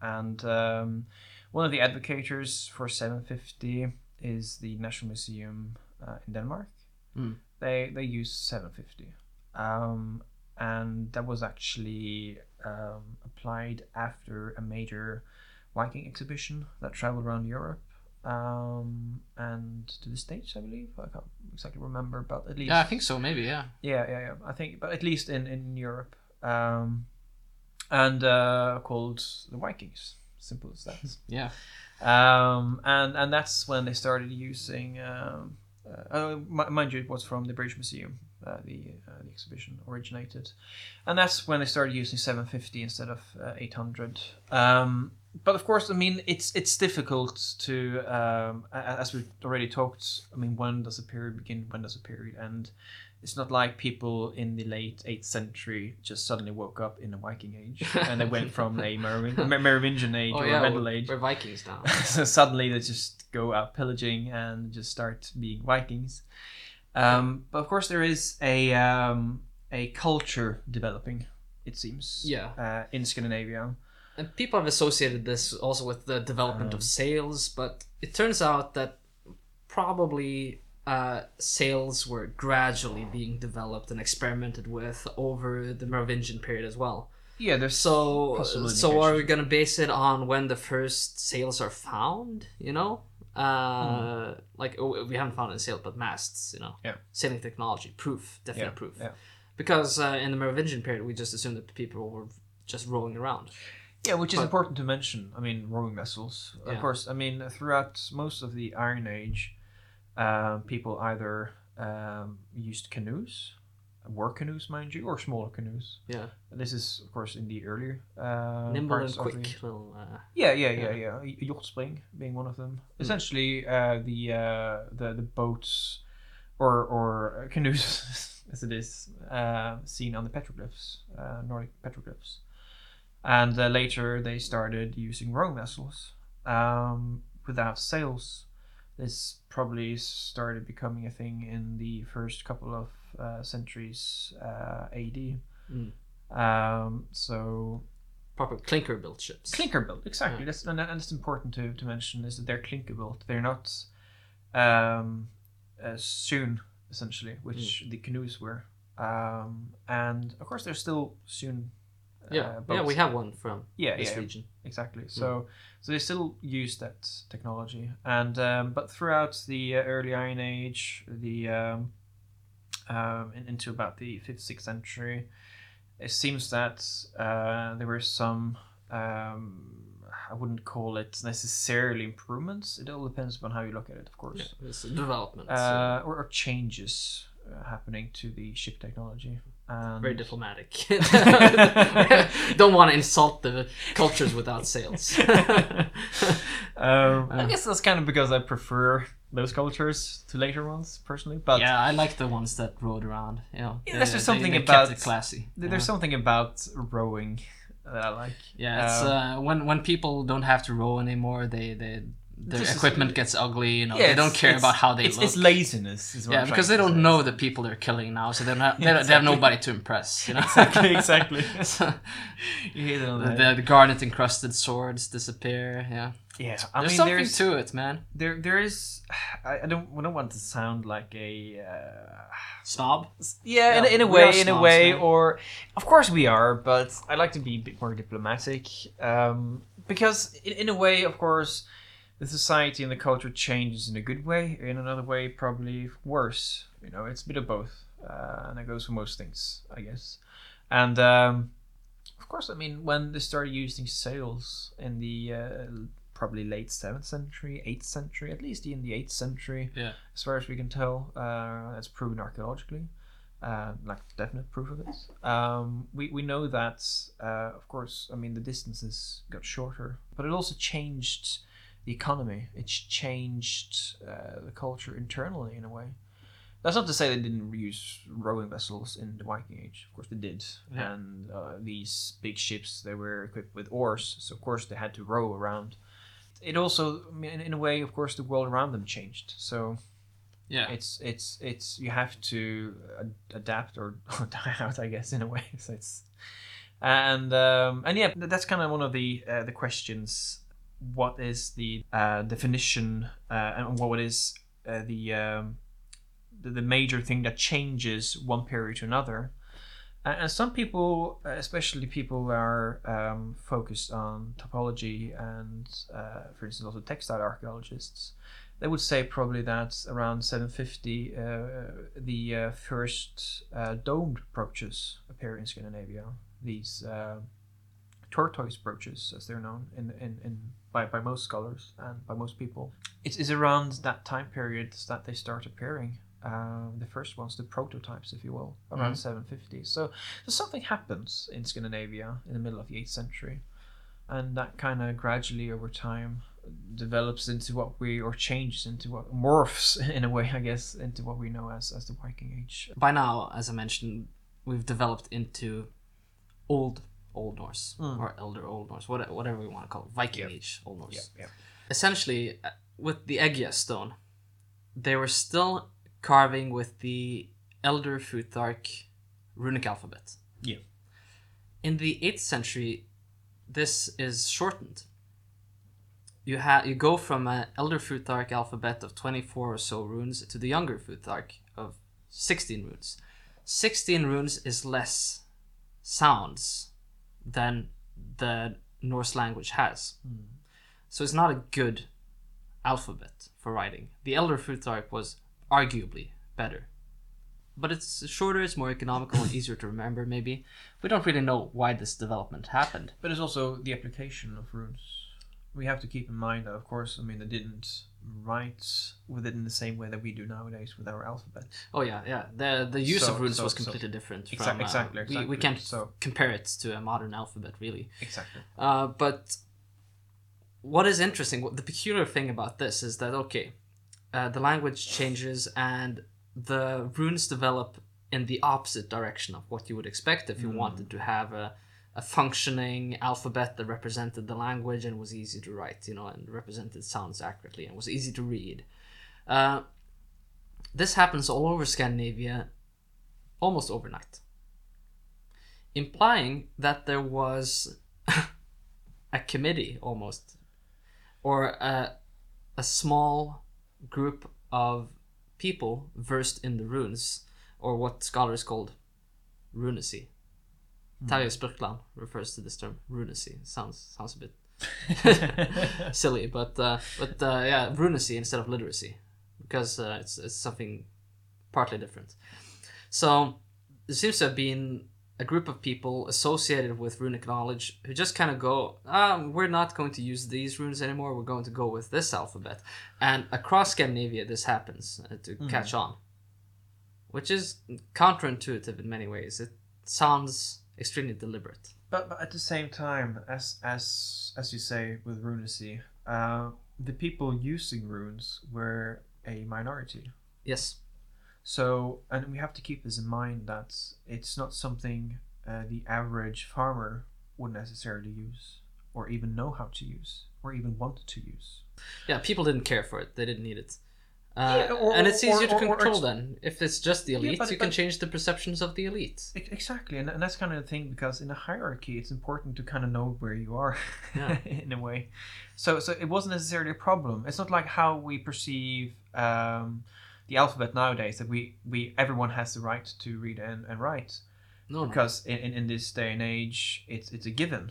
and um, one of the advocates for 750 is the National Museum uh, in Denmark. Mm. They they use 750, um, and that was actually um, applied after a major Viking exhibition that traveled around Europe um, and to the States, I believe. I can't exactly remember, but at least Yeah, I think so. Maybe. Yeah. yeah, yeah, yeah. I think, but at least in in Europe, um, and uh, called the Vikings. Simple as that. Yeah. um, and and that's when they started using. Um, uh, uh, mind you, it was from the British Museum. Uh, the uh, the exhibition originated, and that's when they started using 750 instead of uh, 800. Um, but of course, I mean, it's it's difficult to, um, as we've already talked. I mean, when does a period begin? When does a period end? It's not like people in the late 8th century just suddenly woke up in the Viking Age and they went from a Meroving- Mer- Merovingian age or a Middle Age. Oh, we're Vikings now. so suddenly they just go out pillaging and just start being Vikings. Um, but of course, there is a um, a culture developing. It seems. Yeah. Uh, in Scandinavia. And people have associated this also with the development Um. of sails, but it turns out that probably uh, sails were gradually being developed and experimented with over the Merovingian period as well. Yeah. There's So, so are we gonna base it on when the first sails are found? You know, uh, like oh, we haven't found any sails, but masts. You know, Yeah. sailing technology, proof, definite Yeah, proof. yeah. Because uh, in the Merovingian period, we just assumed that people were just rolling around. Yeah, which is But- important to mention. I mean, rowing vessels. Of course, I mean, throughout most of the Iron Age, uh, people either um, used canoes, war canoes, mind you, or smaller canoes. Yeah, This is, of course, in the earlier uh, nimble and quick. the- Little, uh, Yeah, yeah, yeah, Yeah. yeah. Hjortspring being one of them. Mm. Essentially, uh, the uh, the the boats or or canoes, as it is, uh, seen on the petroglyphs, uh, Nordic petroglyphs, and uh, later they started using rowing vessels um, without sails. This probably started becoming a thing in the first couple of uh, centuries uh, AD. Mm. Um, so proper clinker built ships. clinker built exactly Yeah. that's and, and it's important to, to mention is that they're clinker built they're not um uh, soon essentially which the canoes were um and of course they're still soon uh, yeah, yeah, we have one from yeah this yeah region. exactly so so they still use that technology and um, but throughout the uh, early iron age the um, um, in, into about the fifth sixth century it seems that uh, there were some um, i wouldn't call it necessarily improvements it all depends upon how you look at it of course Yeah, it's development. so uh, or, or changes uh, happening to the ship technology and very diplomatic. Don't want to insult the cultures without sails. um, I guess that's kind of because I prefer those cultures to later ones personally. But yeah, I like the ones that rode around. You know, Yeah, there's just something they kept about- it classy. there's know? something about rowing that I like. Yeah, it's um, uh, when when people don't have to row anymore, they they their is- equipment gets ugly. You know, Yeah, they don't care about how they it's, look. it's laziness. Yeah, because they don't say. know the people they're killing now, so they don't have, they, don't- they have nobody to impress. You know, Exactly, exactly. So, You hit it on the, the the, head. the garnet encrusted swords disappear. Yeah, Yeah, I there's mean, something there's to it, man. there there is. I, I don't I don't want to sound like a. Uh, Snob. Yeah, in, Yeah, in a way, in a way, man. or of course we are, but I like to be a bit more diplomatic, um, because in, in a way, of course, the society and the culture changes in a good way. In another way, probably worse. You know, it's a bit of both, uh, and that goes for most things, I guess. And um, Of course, I mean when they started using sails in the uh, probably late seventh century, eighth century, at least in the eighth century, Yeah. as far as we can tell, uh, that's proven archaeologically, uh, like definite proof of it. Um, we we know that, uh, of course, I mean the distances got shorter, but it also changed the economy. It's changed uh, the culture internally in a way. That's not to say they didn't use rowing vessels in the Viking Age. Of course, they did. Yeah. And uh, these big ships, they were equipped with oars, so of course they had to row around. It also, I mean, in a way, of course, the world around them changed. So Yeah. it's it's it's you have to ad- adapt or, or die out, I guess, in a way. So it's and um, and yeah, that's kind of one of the uh, the questions. What is the uh, definition uh, and what is uh, the, um, the the major thing that changes one period to another? And some people, especially people who are um, focused on topology and, uh, for instance, also textile archaeologists, they would say probably that around 750 uh, the uh, first domed brooches appear in Scandinavia. These tortoise brooches, as they're known in, in, in by, by most scholars and by most people. It is around that time period that they start appearing. Uh, the first ones, the prototypes, if you will, around Mhm. 750. So, so something happens in Scandinavia in the middle of the 8th century, and that kind of gradually over time develops into what we or changes into what morphs in a way i guess into what we know as as the viking age By now, as I mentioned, we've developed into old Old Norse Mm. or Elder Old Norse, what, whatever we want to call it, Viking Yep. Age Old Norse. yeah Essentially, uh, with the Eggja stone, they were still carving with the Elder Futhark runic alphabet. Yeah. In the 8th century, this is shortened. You ha- you go from an Elder Futhark alphabet of 24 or so runes to the younger Futhark of 16 runes. 16 runes is less sounds than the Norse language has. Hmm. So it's not a good alphabet for writing. The Elder Futhark was arguably better. But it's shorter, it's more economical, and easier to remember, maybe. We don't really know why this development happened. but it's also the application of runes we have to keep in mind that of course i mean they didn't write with it in the same way that we do nowadays with our alphabet Oh yeah, yeah. The the use So- of runes so- was so- completely different from. Exact- uh, exactly, We, we can't So- compare it to a modern alphabet, really. exactly Uh, but what is interesting, what the peculiar thing about this is that okay, uh, the language changes and the runes develop in the opposite direction of what you would expect if you Mm. wanted to have a, a functioning alphabet that represented the language and was easy to write, you know, and represented sounds accurately and was easy to read. Uh, this happens all over Scandinavia almost overnight, implying that there was a committee almost, or a, a small group of people versed in the runes, or what scholars called runacy. Terje Spurkland refers to this term, runacy. Sounds sounds a bit silly, but uh, but uh, yeah, runacy instead of literacy, because uh, it's it's something partly different. So there seems to have been a group of people associated with runic knowledge who just kind of go, ah, we're not going to use these runes anymore. We're going to go with this alphabet, and across Scandinavia, this happens uh, to catch on, which is counterintuitive in many ways. It sounds extremely deliberate. But, but at the same time, as as as you say with runacy, uh, the people using runes were a minority. Yes. So, and we have to keep this in mind that it's not something uh, the average farmer would necessarily use, or even know how to use, or even want to use. Yeah, people didn't care for it. They didn't need it. Uh, Yeah, or- and it's or- easier to or- or control it's- then. If it's just the elite, but- you can but- change the perceptions of the elite. E- Exactly, and, and that's kind of the thing because in a hierarchy, it's important to kind of know where you are, Yeah. in a way. So, so it wasn't necessarily a problem. It's not like how we perceive um, the alphabet nowadays that we, we everyone has the right to read and, and write No, no. because in, in, in this day and age, it's it's a given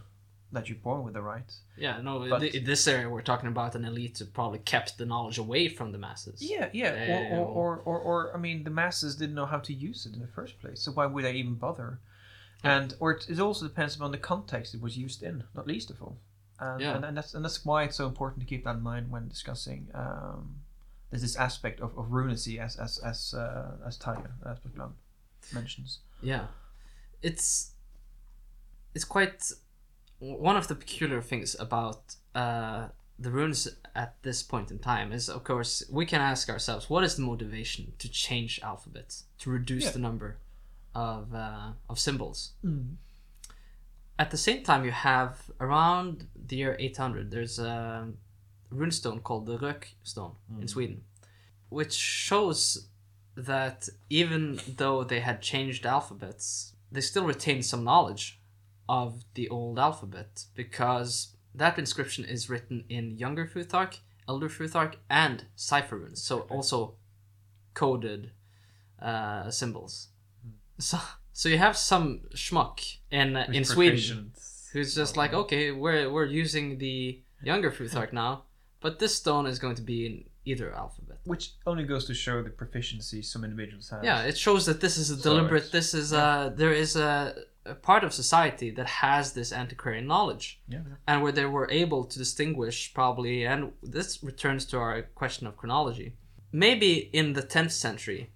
that you're born with the right. Yeah, no. But- th- in this area, we're talking about an elite who probably kept the knowledge away from the masses. Yeah, yeah. Or, or, or, or, or, I mean, the masses didn't know how to use it in the first place, so why would they even bother? and or it, it also depends upon the context it was used in, not least of all. And, Yeah. and, and that's and that's why it's so important to keep that in mind when discussing. Um, there's this aspect of, of runacy as as as uh, as Taya as Buklan mentions. Yeah, it's it's quite one of the peculiar things about uh, the runes at this point in time is, of course, we can ask ourselves, what is the motivation to change alphabets to reduce Yeah. the number of uh, of symbols? At the same time, you have around the year 800, there's a runestone called the Rök stone in Sweden, which shows that even though they had changed alphabets, they still retained some knowledge of the old alphabet because that inscription is written in Younger Futhark, Elder Futhark, and cipher runes, so also coded uh, symbols. So, so you have some schmuck in uh, in Sweden who's just like, okay, we're we're using the Younger Futhark now, but this stone is going to be in either alphabet. Which only goes to show the proficiency some individuals have. Yeah, it shows that this is a deliberate. it's- This is a there is a, a part of society that has this antiquarian knowledge, yeah. and where they were able to distinguish probably. And this returns to our question of chronology. Maybe in the tenth century,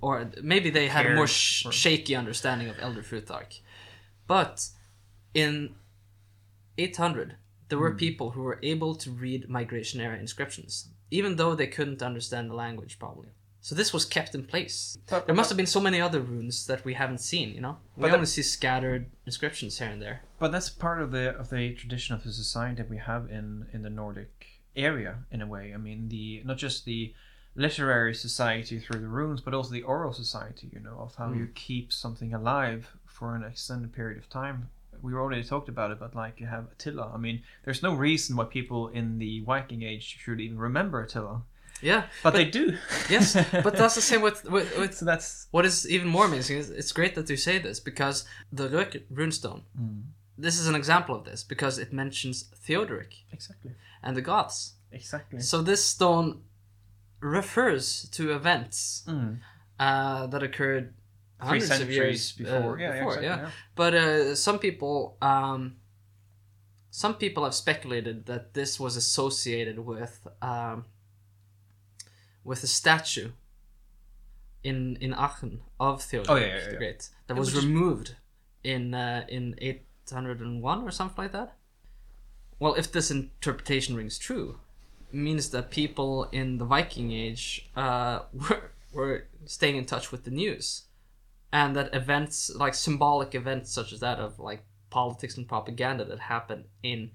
or maybe they had a more sh- for- shaky understanding of Elder Futhark, but in 800 there were hmm. people who were able to read migration era inscriptions, even though they couldn't understand the language probably. So this was kept in place. But- There must have been so many other runes that we haven't seen, you know? We only that- see scattered inscriptions here and there. But that's part of the of the tradition of the society that we have in in the Nordic area in a way. I mean, the not just the literary society through the runes, but also the oral society. You know, of how Mm. you keep something alive for an extended period of time. We already talked about it, but like you have Attila. I mean, there's no reason why people in the Viking Age should even remember Attila, Yeah, but, they do. yes, but that's the same with, with, with so that's what is even more amazing is it's great that you say this because the Rök runestone, this is an example of this because it mentions Theodoric exactly and the Goths. exactly. So this stone refers to events Mm. uh, that occurred Three hundreds of years before. uh, yeah, before, exactly, yeah. But uh, some people, um, some people have speculated that this was associated with um, with a statue in in Aachen of Theodoric Oh, yeah, yeah, the. Great that was was removed in uh, in eight hundred and one or something like that. Well, if this interpretation rings true, it means that people in the Viking Age uh, were were staying in touch with the news, and that events like symbolic events such as that of like politics and propaganda that happened in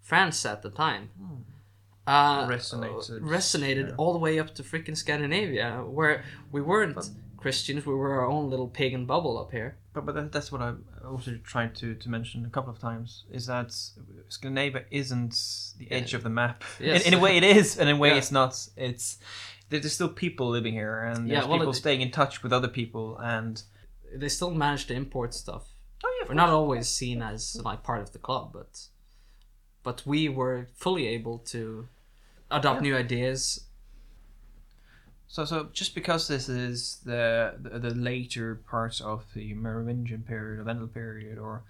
France at the time. Uh, Resonated, resonated yeah. all the way up to freaking Scandinavia, where we weren't Christians, we were our own little pagan bubble up here. But but that, that's what I also tried to, to mention a couple of times is that Scandinavia isn't the edge of the map. Yes. In, in a way, it is, and in a way, Yeah. it's not. It's there's still people living here, and Yeah, there's well, people it- staying in touch with other people, and They still manage to import stuff. oh yeah, We're not always seen as like part of the club, but but we were fully able to adopt Yeah. new ideas. So, so just because this is the, the the later parts of the Merovingian period, or Vendel period, or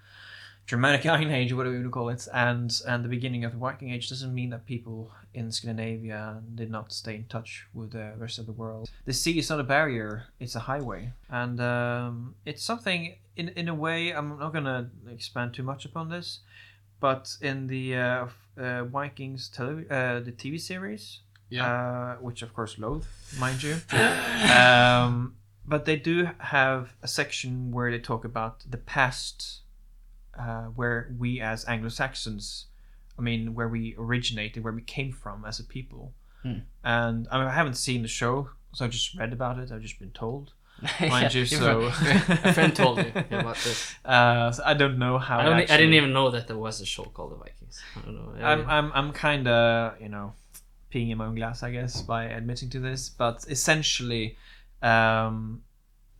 Germanic Iron Age, or whatever you want to call it, and and the beginning of the Viking Age, doesn't mean that people in Scandinavia did not stay in touch with the rest of the world. The sea is not a barrier; it's a highway, and um, it's something. In in a way, I'm not gonna expand too much upon this, but in the uh, f- uh, Vikings tele- uh, the TV series, uh, which of course loathe, mind you. um, but they do have a section where they talk about the past, uh, where we as Anglo Saxons, I mean, where we originated, where we came from as a people. Hmm. And I, mean, I haven't seen the show, so I've just read about it. I've just been told. Mind you, so a friend told me about this. Uh, so I don't know how. I, don't, e- I didn't even know that there was a show called The Vikings. I don't know. I'm I'm I'm kind of you know peeing in my own glass, I guess, by admitting to this. But essentially, um,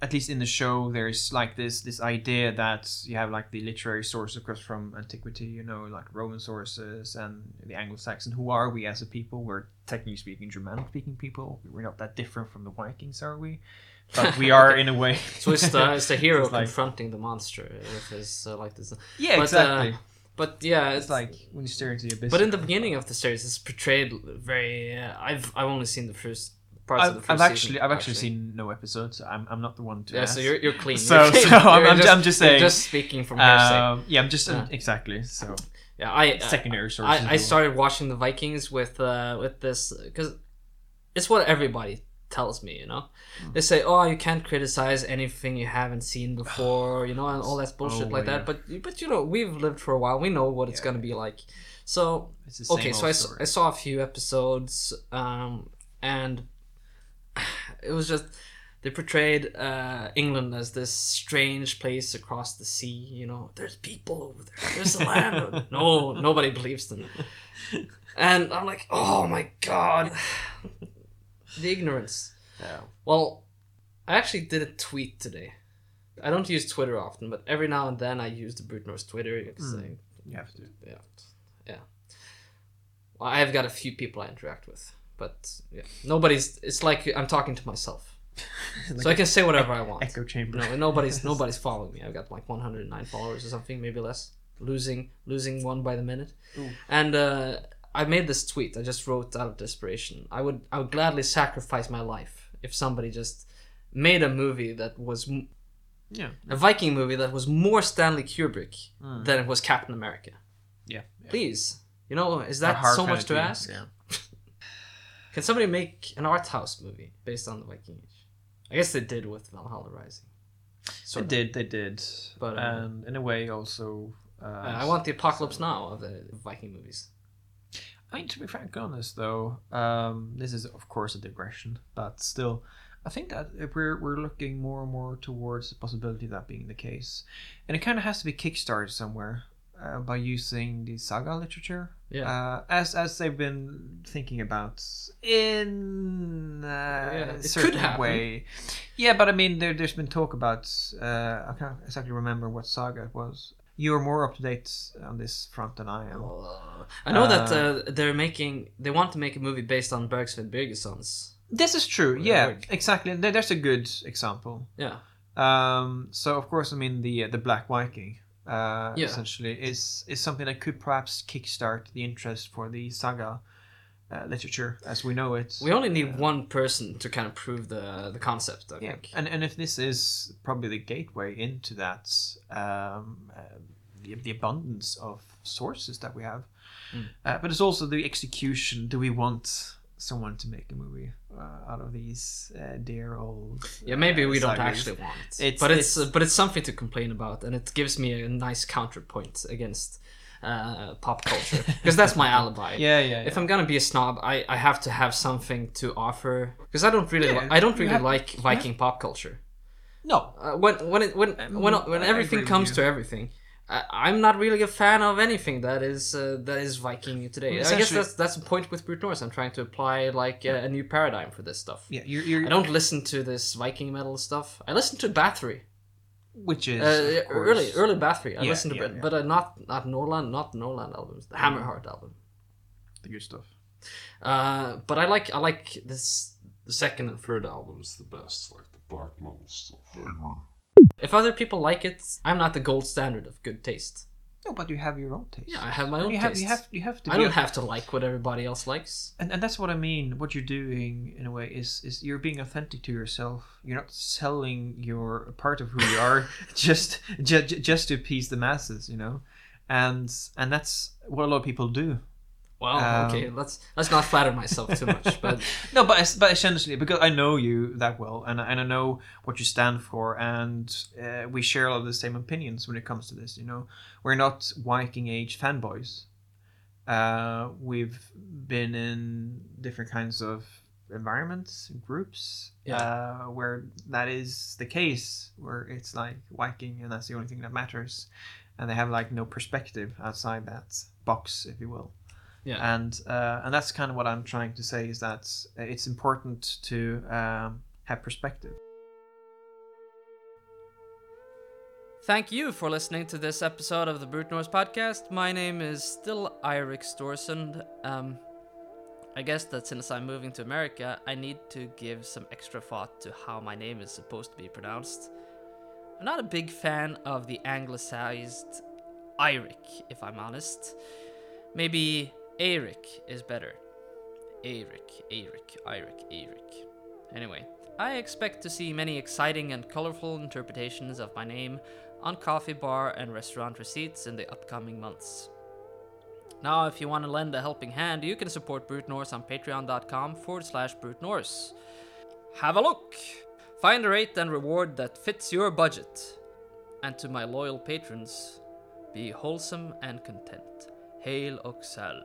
at least in the show, there's like this this idea that you have like the literary source, of course, from antiquity. You know, like Roman sources and the Anglo-Saxon. Who are we as a people? We're technically speaking Germanic-speaking people. We're not that different from the Vikings, are we? But we are in a way. So it's the it's the hero It's like- confronting the monster with his uh, like this. yeah, but, exactly. Uh, but yeah, it's like when you stare into the abyss. But in the beginning of the series, it's portrayed very. Uh, I've I've only seen the first parts of the I've, 1st I've actually season, I've actually seen no episodes. I'm, I'm not the one to Yeah, ask. so you're you're clean. So- You're clean. so I'm- I'm ju- I'm just saying, just speaking from hearsay. Um, yeah, I'm just Yeah. exactly. So yeah, I secondary sources. I, I started watching the Vikings with uh with this because it's what everybody tells me. You know, Hmm. they say, oh, you can't criticize anything you haven't seen before. You know, and all that bullshit Oh, like yeah. that. But but you know, we've lived for a while. We know what it's Yeah. gonna be like. So It's okay, so I, s- I saw a few episodes, um, and it was just they portrayed uh, England as this strange place across the sea. You know, there's people over there. There's a land. no, nobody believes them. And I'm like, oh my god, the ignorance. Yeah. Well, I actually did a tweet today. I don't use Twitter often, but every now and then I use the Brute Norse Twitter because Mm. I You have to. yeah, yeah. Well, I've got a few people I interact with, but yeah, nobody's. It's like I'm talking to myself, Like so I can say whatever I want. echo chamber. No, nobody's nobody's following me. I've got like 109 followers or something, maybe less. Losing losing one by the minute, Ooh. and uh, I made this tweet. I just wrote out of desperation. I would I would gladly sacrifice my life if somebody just made a movie that was Yeah. a Viking movie that was more Stanley Kubrick Mm. than it was Captain America. Yeah. yeah. Please, you know, is that so much to ask? Yeah. Can somebody make an art house movie based on the Viking Age? I guess they did with Valhalla Rising. So They of. did. They did. But, um, and in a way, also. Uh, Uh, I want the apocalypse now of the Viking movies. I mean, to be frank honest, though, um, this is of course a digression, but still, I think that if we're we're looking more and more towards the possibility of that being the case, and it kind of has to be kickstarted somewhere uh, by using the saga literature, Yeah. uh, as as they've been thinking about in uh, Yeah, a certain could way. Yeah, but I mean, there, there's been talk about. Uh, I can't exactly remember what saga it was. You are more up to date on this front than I am. Uh, I know that uh, they're making. They want to make a movie based on Birgisson's. This is true. Yeah, exactly. There- There's a good example. Yeah. Um, so of course, I mean the the Black Viking, uh, Yeah. essentially is is something that could perhaps kickstart the interest for the saga uh, literature as we know it. We only need Uh, one person to kind of prove the the concept. I Yeah, think. and and if this is probably the gateway into that, um, uh, the, the abundance of sources that we have, Mm. uh, but it's also the execution. Do we want someone to make a movie uh, out of these uh, dear old? Yeah, maybe we don't sagas? actually want it. It's- but it's, it's- uh, but it's something to complain about, and it gives me a nice counterpoint against uh, pop culture because that's my alibi. Yeah, yeah. If I'm gonna be a snob, I, I have to have something to offer because I don't really Yeah, li- I don't really have- like Viking pop culture. no, Uh, when when it when Um, when when everything comes to everything, I, I'm not really a fan of anything that is uh, that is Viking today. I guess that's that's the point with Brute Norse. I'm trying to apply like a, a new paradigm for this stuff. yeah, you're, you're I don't listen to this Viking metal stuff. I listen to Bathory. Which is Uh, course- early early Bathory. I Yeah, listen to, yeah, but, yeah. but uh, not not Nordland, not Nordland albums. The Hammerheart album. the good stuff. Uh, but I like I like this the second and third album's the best, like the black metal stuff. If other people like it, I'm not the gold standard of good taste. No, but you have your own taste. Yeah, I have my own you have, taste. you have you have to. I don't have to like what everybody else likes. and, and that's what I mean. What you're doing in a way is is you're being authentic to yourself. You're not selling your part of who you are just just just to appease the masses, you know. And and that's what a lot of people do. Well, Um, okay, let's let's not flatter myself too much, but no, but but essentially because I know you that well, and I- and I know what you stand for, and uh, we share a lot of the same opinions when it comes to this. You know, we're not Viking Age fanboys. Uh, we've been in different kinds of environments, groups, Yeah. uh, where that is the case, where it's like Viking, and that's the only thing that matters, and they have like no perspective outside that box, if you will yeah, and uh, and that's kind of what I'm trying to say is that it's important to um, have perspective. Thank you for listening to this episode of the Brute Norse podcast. My name is still Eirik Storesund. Um, I guess that since I'm moving to America, I need to give some extra thought to how my name is supposed to be pronounced. I'm not a big fan of the anglicized Eirik, if I'm honest. Maybe Eirik is better. Eirik, Eirik, Eirik, Eirik. Anyway, I expect to see many exciting and colorful interpretations of my name on coffee bar and restaurant receipts in the upcoming months. Now, if you want to lend a helping hand, you can support Brute Norse on patreon.com forward slash Brute Norse. Have a look! Find a rate and reward that fits your budget. And to my loyal patrons, be wholesome and content. Hail Oxel.